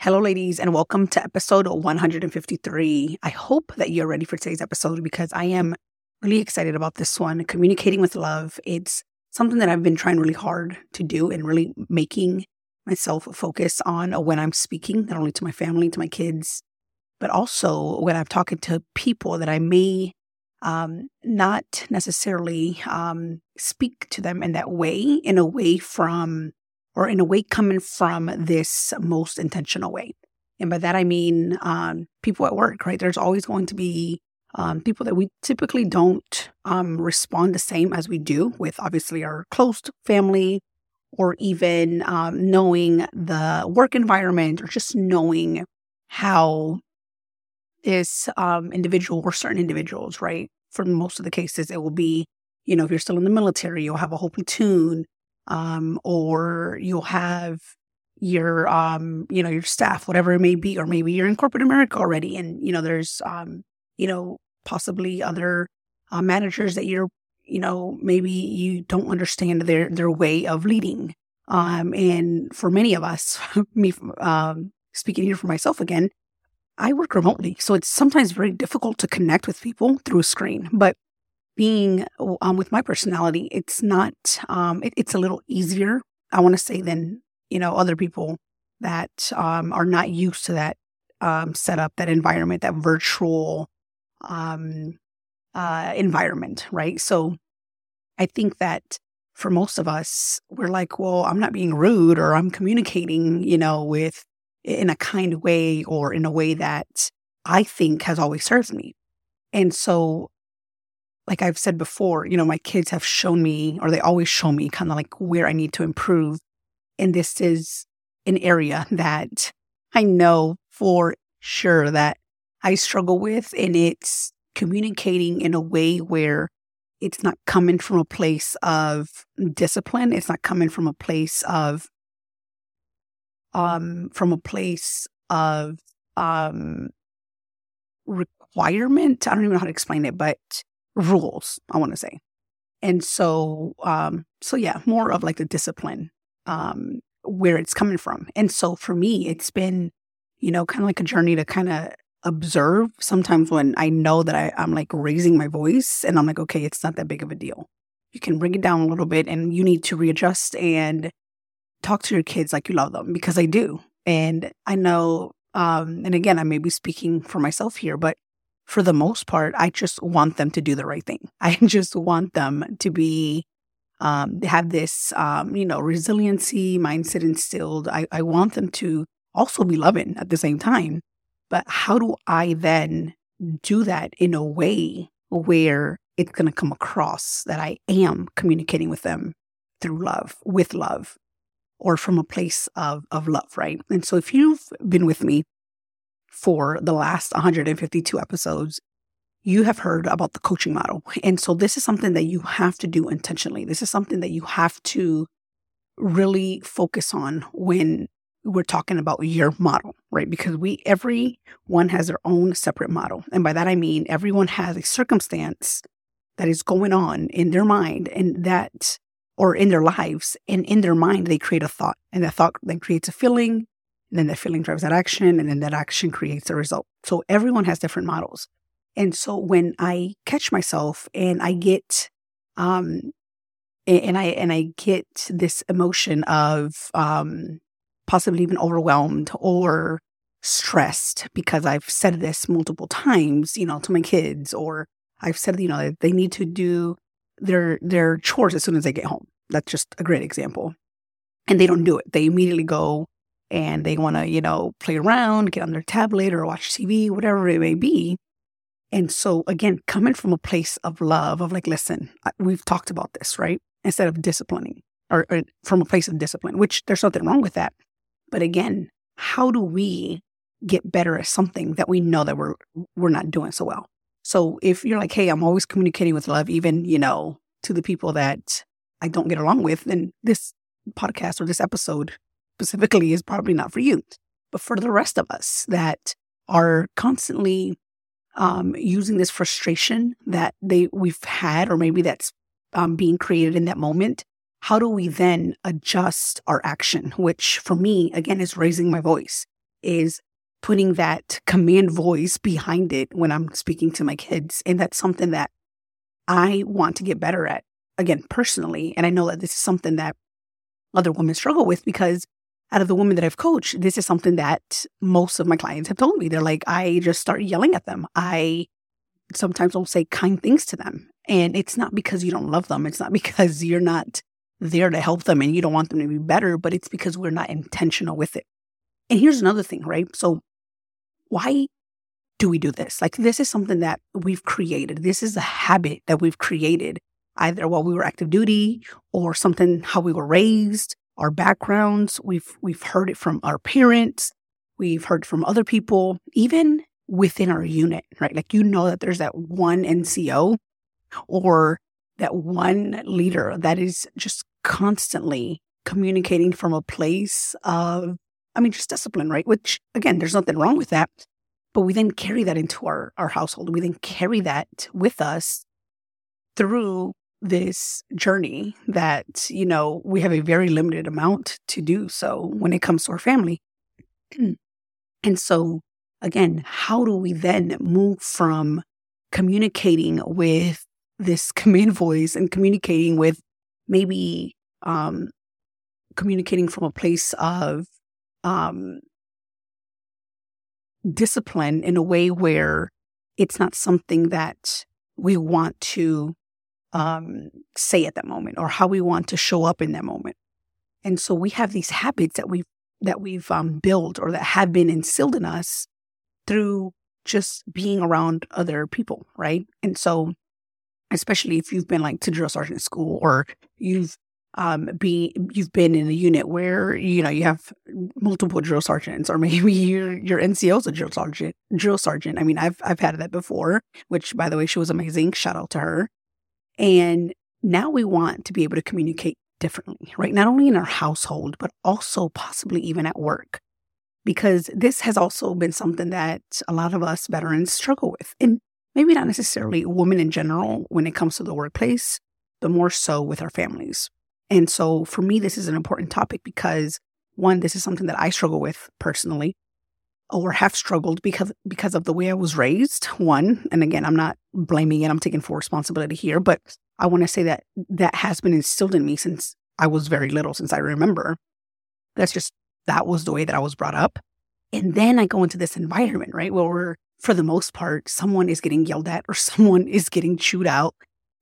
Hello, ladies, and welcome to episode 153. I hope that you're ready for today's episode because I am really excited about this one. Communicating with love. It's something that I've been trying really hard to do and really making myself focus on when I'm speaking, not only to my family, to my kids, but also when I'm talking to people that I may um, not necessarily um, speak to them in that way, in a way from, or in a way coming from this most intentional way. And by that, I mean um, people at work, right? There's always going to be um, people that we typically don't um, respond the same as we do with obviously our close family or even um, knowing the work environment or just knowing how this um, individual or certain individuals, right? For most of the cases, it will be, you know, if you're still in the military, you'll have a whole platoon, um, or you'll have your, um, you know, your staff, whatever it may be, or maybe you're in corporate America already, and you know, there's, um, you know, possibly other uh, managers that you're, you know, maybe you don't understand their their way of leading. Um, and for many of us, me, um, speaking here for myself again, I work remotely, so it's sometimes very difficult to connect with people through a screen. But being um, with my personality, it's not. Um, it, it's a little easier, I want to say, than you know other people that um, are not used to that um, setup, that environment, that virtual um, uh, environment, right? So I think that for most of us, we're like, well, I'm not being rude, or I'm communicating, you know, with in a kind way or in a way that I think has always served me. And so, like I've said before, you know, my kids have shown me, or they always show me kind of like where I need to improve. And this is an area that I know for sure that I struggle with. And it's communicating in a way where it's not coming from a place of discipline. It's not coming from a place of um, from a place of um, requirement. I don't even know how to explain it, but rules, I want to say. And so, um, so yeah, more of like the discipline, um, where it's coming from. And so for me, it's been, you know, kind of like a journey to kind of observe sometimes when I know that I, I'm like raising my voice and I'm like, okay, it's not that big of a deal. You can bring it down a little bit and you need to readjust and talk to your kids like you love them because I do. And I know, um, and again, I may be speaking for myself here, but for the most part, I just want them to do the right thing. I just want them to be, um, have this, um, you know, resiliency mindset instilled. I, I want them to also be loving at the same time. But how do I then do that in a way where it's going to come across that I am communicating with them through love, with love, or from a place of, of love, right? And so if you've been with me for the last 152 episodes, you have heard about the coaching model. And so this is something that you have to do intentionally. This is something that you have to really focus on when we're talking about your model, right? Because we, everyone has their own separate model. And by that, I mean everyone has a circumstance that is going on in their mind and that or in their lives and in their mind they create a thought and that thought then creates a feeling and then that feeling drives that action and then that action creates a result so everyone has different models and so when i catch myself and i get um and i and i get this emotion of um possibly even overwhelmed or stressed because I've said this multiple times, you know, to my kids, or I've said, you know, they need to do their their chores as soon as they get home. That's just a great example. And they don't do it. They immediately go and they want to, you know, play around, get on their tablet or watch TV, whatever it may be. And so, again, coming from a place of love, of like, listen, we've talked about this, right? Instead of disciplining or, or from a place of discipline, which there's nothing wrong with that. But again, how do we get better at something that we know that we're we're not doing so well? So if you're like, hey, I'm always communicating with love, even, you know, to the people that I don't get along with, then this podcast or this episode specifically is probably not for you. But for the rest of us that are constantly um, using this frustration that they we've had, or maybe that's um, being created in that moment, how do we then adjust our action? Which for me, again, is raising my voice, is putting that command voice behind it when I'm speaking to my kids. And that's something that I want to get better at, again, personally. And I know that this is something that other women struggle with because out of the women that I've coached, this is something that most of my clients have told me. They're like, I just start yelling at them. I sometimes will say kind things to them. And it's not because you don't love them. It's not because you're not there to help them and you don't want them to be better, but it's because we're not intentional with it. And here's another thing, right? So, why do we do this? Like, this is something that we've created. This is a habit that we've created either while we were active duty or something how we were raised our backgrounds. We've we've heard it from our parents. We've heard from other people, even within our unit, right? Like you know that there's that one NCO or that one leader that is just constantly communicating from a place of, I mean, just discipline, right? Which again, there's nothing wrong with that. But we then carry that into our, our household. We then carry that with us through this journey that, you know, we have a very limited amount to do so when it comes to our family. and so, again, how do we then move from communicating with this command voice and communicating with maybe um, communicating from a place of um, discipline in a way where it's not something that we want to um, say at that moment or how we want to show up in that moment. And so we have these habits that we've that we've um, built or that have been instilled in us through just being around other people, right? And so, especially if you've been like to drill sergeant school or you've um, be you've been in a unit where you know you have multiple drill sergeants, or maybe your your NCO's a drill sergeant. Drill sergeant. I mean, I've I've had that before. Which, by the way, she was amazing. Shout out to her. And now we want to be able to communicate differently, right? Not only in our household, but also possibly even at work. Because this has also been something that a lot of us veterans struggle with. And maybe not necessarily women in general when it comes to the workplace, but more so with our families. And so for me, this is an important topic because one, this is something that I struggle with personally or have struggled because because of the way I was raised. One, and again, I'm not blaming it. I'm taking full responsibility here, but I want to say that that has been instilled in me since I was very little, since I remember. That's just that was the way that I was brought up. And then I go into this environment, right, where we're, for the most part, someone is getting yelled at or someone is getting chewed out.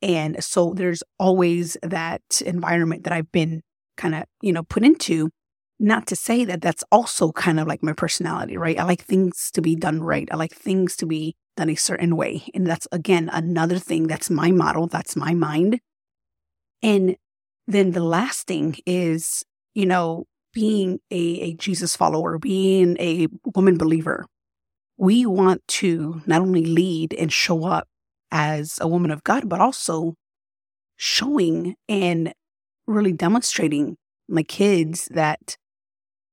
And so there's always that environment that I've been kind of, you know, put into not to say that that's also kind of like my personality, right? I like things to be done right. I like things to be done a certain way. And that's again another thing that's my model, that's my mind. And then the last thing is, you know, being a, a Jesus follower, being a woman believer. We want to not only lead and show up as a woman of God, but also showing and really demonstrating my kids that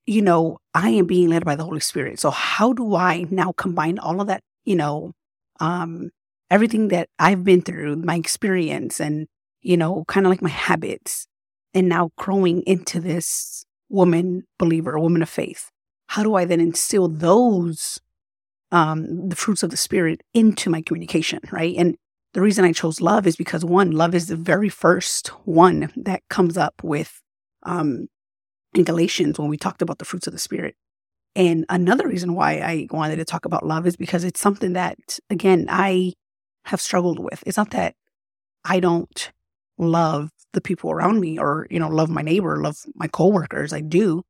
you know, I am being led by the Holy Spirit. So how do I now combine all of that, you know, um, everything that I've been through, my experience and, you know, kind of like my habits and now growing into this woman believer, a woman of faith. How do I then instill those, um, the fruits of the spirit into my communication? Right. And the reason I chose love is because one, love is the very first one that comes up with, um, in Galatians when we talked about the fruits of the Spirit. And another reason why I wanted to talk about love is because it's something that, again, I have struggled with. It's not that I don't love the people around me or, you know, love my neighbor, love my coworkers. I do.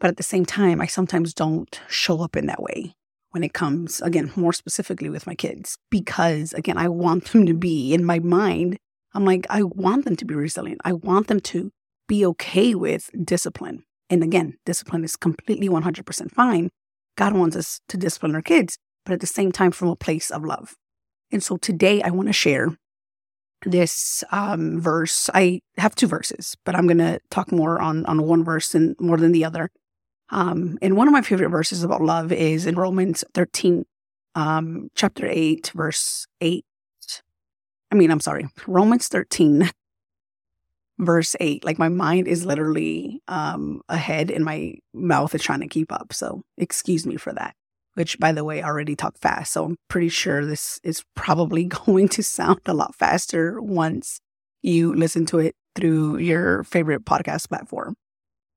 But at the same time, I sometimes don't show up in that way when it comes, again, more specifically with my kids, because again, I want them to be in my mind. I'm like, I want them to be resilient. I want them to be okay with discipline. And again, discipline is completely 100% fine. God wants us to discipline our kids, but at the same time, from a place of love. And so today I want to share this um, verse. I have two verses, but I'm going to talk more on, on one verse and more than the other. Um, and one of my favorite verses about love is in Romans 13, um, chapter 8, verse 8. I mean, I'm sorry, Romans 13, verse 8 like my mind is literally um ahead and my mouth is trying to keep up so excuse me for that which by the way I already talk fast so i'm pretty sure this is probably going to sound a lot faster once you listen to it through your favorite podcast platform.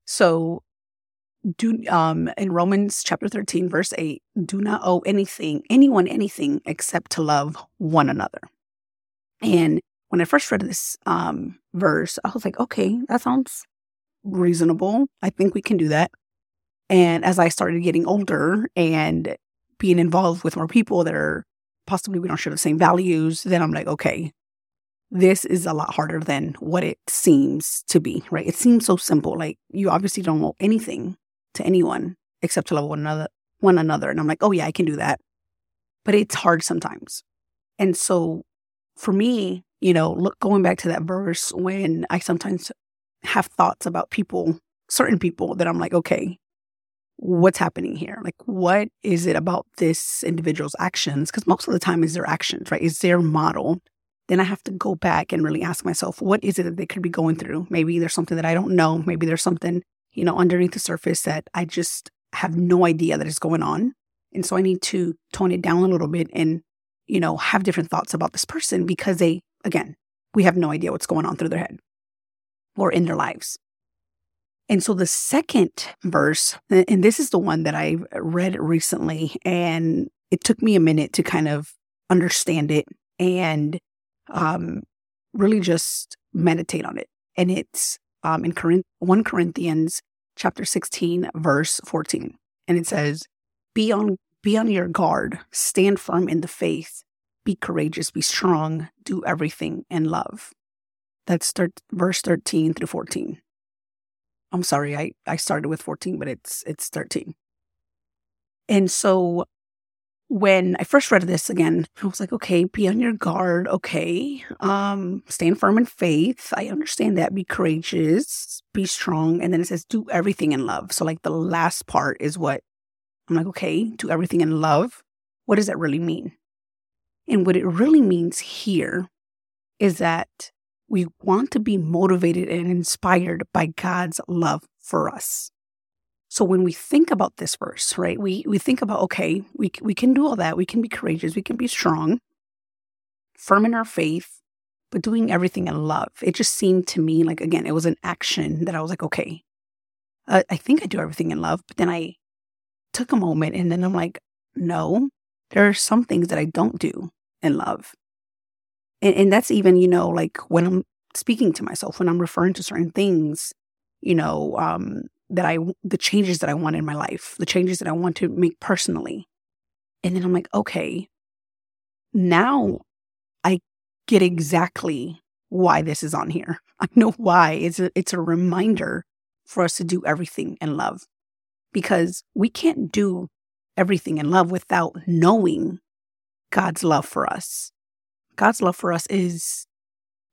So do um in romans chapter 13 verse 8 do not owe anything anyone anything except to love one another. And when I first read this um, verse, I was like, okay, that sounds reasonable. I think we can do that. And as I started getting older and being involved with more people that are possibly we don't share the same values, then I'm like, okay, this is a lot harder than what it seems to be, right? It seems so simple. Like you obviously don't owe anything to anyone except to love one another one another. And I'm like, oh yeah, I can do that. But it's hard sometimes. And so for me, you know, look, going back to that verse when I sometimes have thoughts about people, certain people that I'm like, okay, what's happening here? Like, what is it about this individual's actions? Because most of the time is their actions, right? Is their model. Then I have to go back and really ask myself, what is it that they could be going through? Maybe there's something that I don't know. Maybe there's something, you know, underneath the surface that I just have no idea that is going on. And so I need to tone it down a little bit and, you know, have different thoughts about this person because they Again, we have no idea what's going on through their head or in their lives. And so the second verse, and this is the one that I read recently, and it took me a minute to kind of understand it and um, really just meditate on it. And it's um, in Corinth- 1 Corinthians chapter 16, verse 14. And it says, Be on, be on your guard, stand firm in the faith, be courageous, be strong, do everything in love. That's thir- verse 13 through 14. I'm sorry, I, I started with 14, but it's it's 13. And so when I first read this again, I was like, okay, be on your guard. Okay. Um, stand firm in faith. I understand that. Be courageous, be strong. And then it says, do everything in love. So, like, the last part is what I'm like, okay, do everything in love. What does that really mean? And what it really means here is that we want to be motivated and inspired by God's love for us. So when we think about this verse, right, we, we think about, okay, we, we can do all that. We can be courageous. We can be strong, firm in our faith, but doing everything in love. It just seemed to me like, again, it was an action that I was like, okay, uh, I think I do everything in love. But then I took a moment and then I'm like, no, there are some things that I don't do in love. And, and that's even, you know, like when I'm speaking to myself, when I'm referring to certain things, you know, um, that I, the changes that I want in my life, the changes that I want to make personally. And then I'm like, okay, now I get exactly why this is on here. I know why. It's a, it's a reminder for us to do everything in love because we can't do everything in love without knowing God's love for us. God's love for us is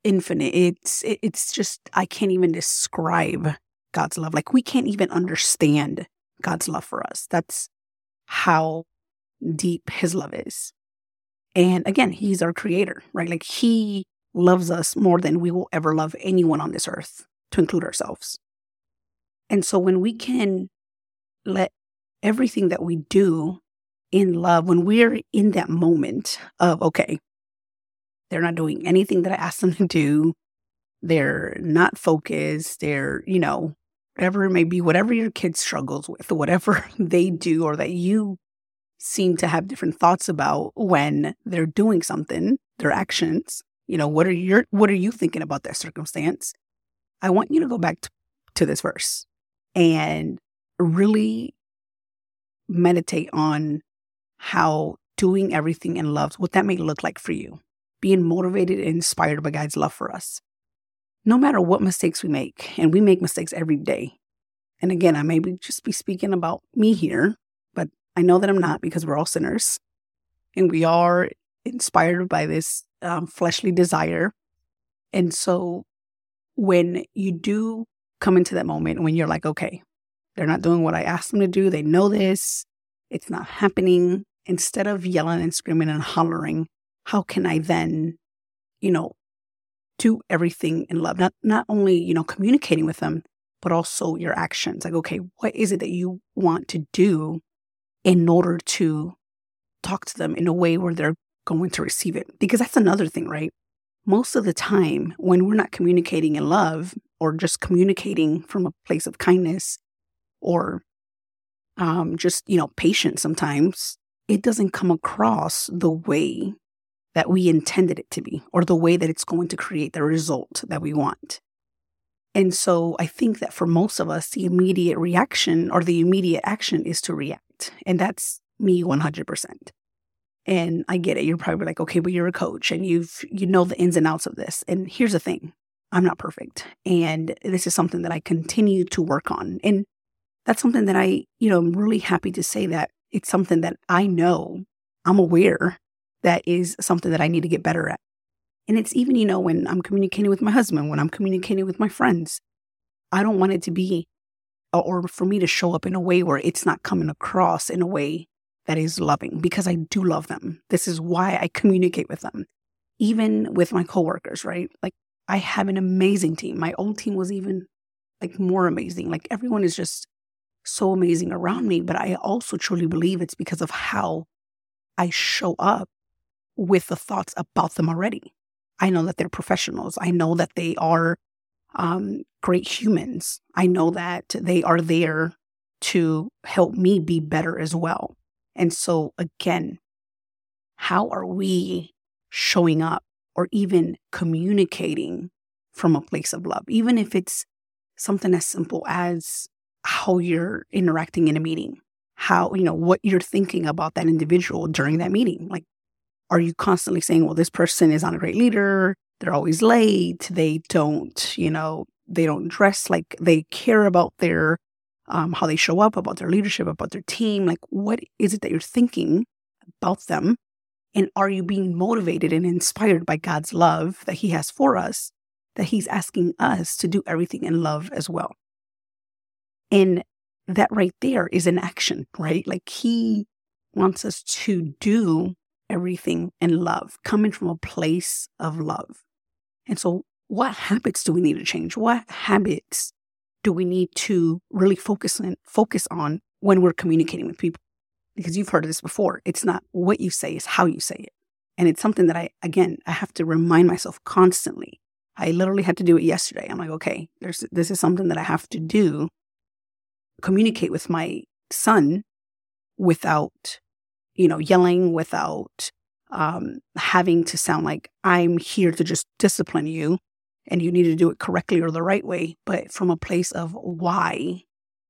infinite. It's it's just I can't even describe God's love. Like we can't even understand God's love for us. That's how deep his love is. And again, he's our creator, right? Like he loves us more than we will ever love anyone on this earth, to include ourselves. And so when we can let everything that we do in love, when we're in that moment of, okay, they're not doing anything that I asked them to do, they're not focused, they're, you know, whatever it may be, whatever your kid struggles with, whatever they do, or that you seem to have different thoughts about when they're doing something, their actions. You know, what are your what are you thinking about that circumstance? I want you to go back to, to this verse and really meditate on how doing everything in love, what that may look like for you. Being motivated and inspired by God's love for us. No matter what mistakes we make, and we make mistakes every day. And again, I may be just be speaking about me here, but I know that I'm not because we're all sinners and we are inspired by this um, fleshly desire. And so when you do come into that moment when you're like, okay, they're not doing what I asked them to do, they know this, it's not happening. Instead of yelling and screaming and hollering, how can I then, you know, do everything in love? Not not only, you know, communicating with them, but also your actions. Like, okay, what is it that you want to do in order to talk to them in a way where they're going to receive it. Because that's another thing, right? Most of the time, when we're not communicating in love or just communicating from a place of kindness or um, just, you know, patience sometimes, it doesn't come across the way that we intended it to be or the way that it's going to create the result that we want. And so I think that for most of us, the immediate reaction or the immediate action is to react. And that's me 100%. And I get it. You're probably like, okay, but you're a coach and you've, you know, the ins and outs of this. And here's the thing I'm not perfect. And this is something that I continue to work on. And that's something that I, you know, I'm really happy to say that it's something that I know, I'm aware that is something that I need to get better at. And it's even, you know, when I'm communicating with my husband, when I'm communicating with my friends, I don't want it to be uh, or for me to show up in a way where it's not coming across in a way that is loving because I do love them. This is why I communicate with them. Even with my coworkers, right? Like I have an amazing team. My old team was even like more amazing. Like everyone is just so amazing around me, but I also truly believe it's because of how I show up with the thoughts about them already. I know that they're professionals. I know that they are um, great humans. I know that they are there to help me be better as well. And so, again, how are we showing up or even communicating from a place of love, even if it's something as simple as how you're interacting in a meeting, how, you know, what you're thinking about that individual during that meeting? Like, are you constantly saying, well, this person is not a great leader? they're always late. They don't, you know, they don't dress like they care about their, um, how they show up, about their leadership, about their team. Like, what is it that you're thinking about them? And are you being motivated and inspired by God's love that He has for us, that He's asking us to do everything in love as well? And that right there is an action, right? Like He wants us to do everything in love, coming from a place of love. And so, what habits do we need to change? What habits do we need to really focus on, focus on when we're communicating with people? Because you've heard of this before. It's not what you say, it's how you say it. And it's something that I, again, I have to remind myself constantly. I literally had to do it yesterday. I'm like, okay, there's, this is something that I have to do. Communicate with my son without, you know, yelling, without um, having to sound like I'm here to just discipline you and you need to do it correctly or the right way, but from a place of why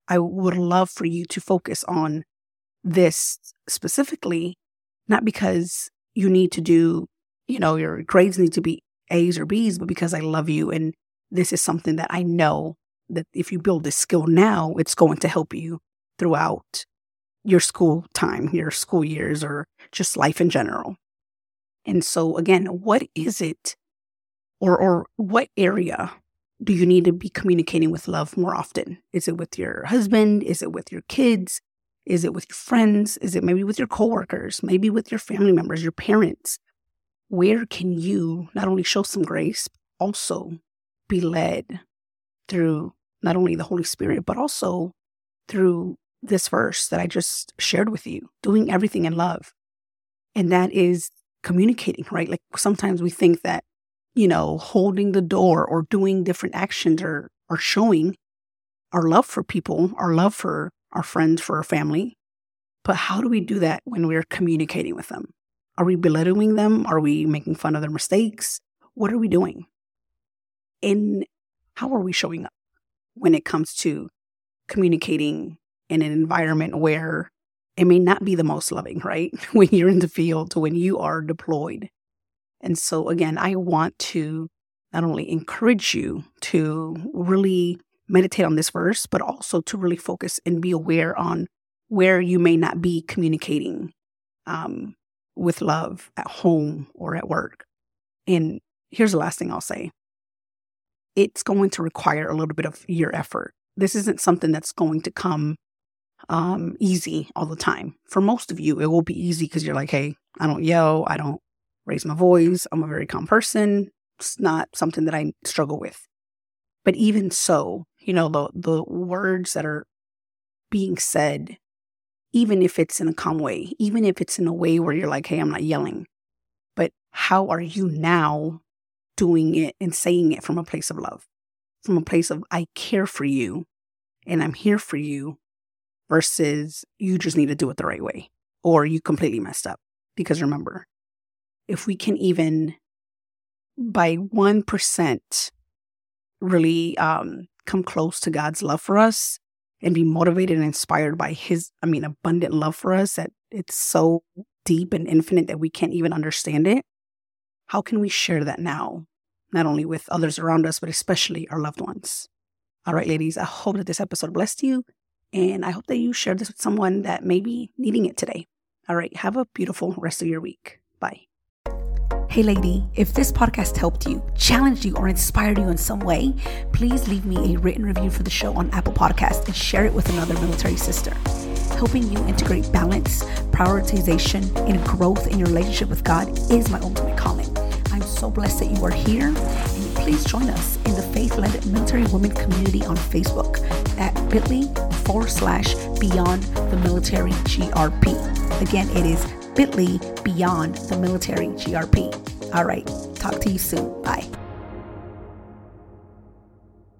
I would love for you to focus on this specifically, not because you need to do, you know, your grades need to be A's or B's, but because I love you. And this is something that I know that if you build this skill now, it's going to help you throughout your school time, your school years, or just life in general. And so again, what is it or or what area do you need to be communicating with love more often? Is it with your husband? Is it with your kids? Is it with your friends? Is it maybe with your coworkers? Maybe with your family members, your parents? Where can you not only show some grace, also be led through not only the Holy Spirit, but also through this verse that I just shared with you, doing everything in love. And that is communicating, right? Like sometimes we think that, you know, holding the door or doing different actions or, or showing our love for people, our love for our friends, for our family. But how do we do that when we're communicating with them? Are we belittling them? Are we making fun of their mistakes? What are we doing? And how are we showing up when it comes to communicating in an environment where it may not be the most loving, right? when you're in the field, when you are deployed. And so, again, I want to not only encourage you to really meditate on this verse, but also to really focus and be aware on where you may not be communicating um, with love at home or at work. And here's the last thing I'll say it's going to require a little bit of your effort. This isn't something that's going to come um, easy all the time. For most of you, it will be easy because you're like, hey, I don't yell, I don't raise my voice, I'm a very calm person. It's not something that I struggle with. But even so, you know, the the words that are being said, even if it's in a calm way, even if it's in a way where you're like, hey, I'm not yelling, but how are you now doing it and saying it from a place of love, from a place of I care for you and I'm here for you versus you just need to do it the right way or you completely messed up. Because remember, if we can even by 1% really um, come close to God's love for us and be motivated and inspired by his, I mean, abundant love for us that it's so deep and infinite that we can't even understand it. How can we share that now? Not only with others around us, but especially our loved ones. All right, ladies, I hope that this episode blessed you. And I hope that you share this with someone that may be needing it today. All right, have a beautiful rest of your week. Bye. Hey, lady, if this podcast helped you, challenged you, or inspired you in some way, please leave me a written review for the show on Apple Podcasts and share it with another military sister. Helping you integrate balance, prioritization, and growth in your relationship with God is my ultimate calling. I'm so blessed that you are here, and please join us in the faith led military women community on Facebook at bit.ly forward slash beyond the military GRP. Again, it is bit.ly beyond the military GRP. All right, talk to you soon. Bye.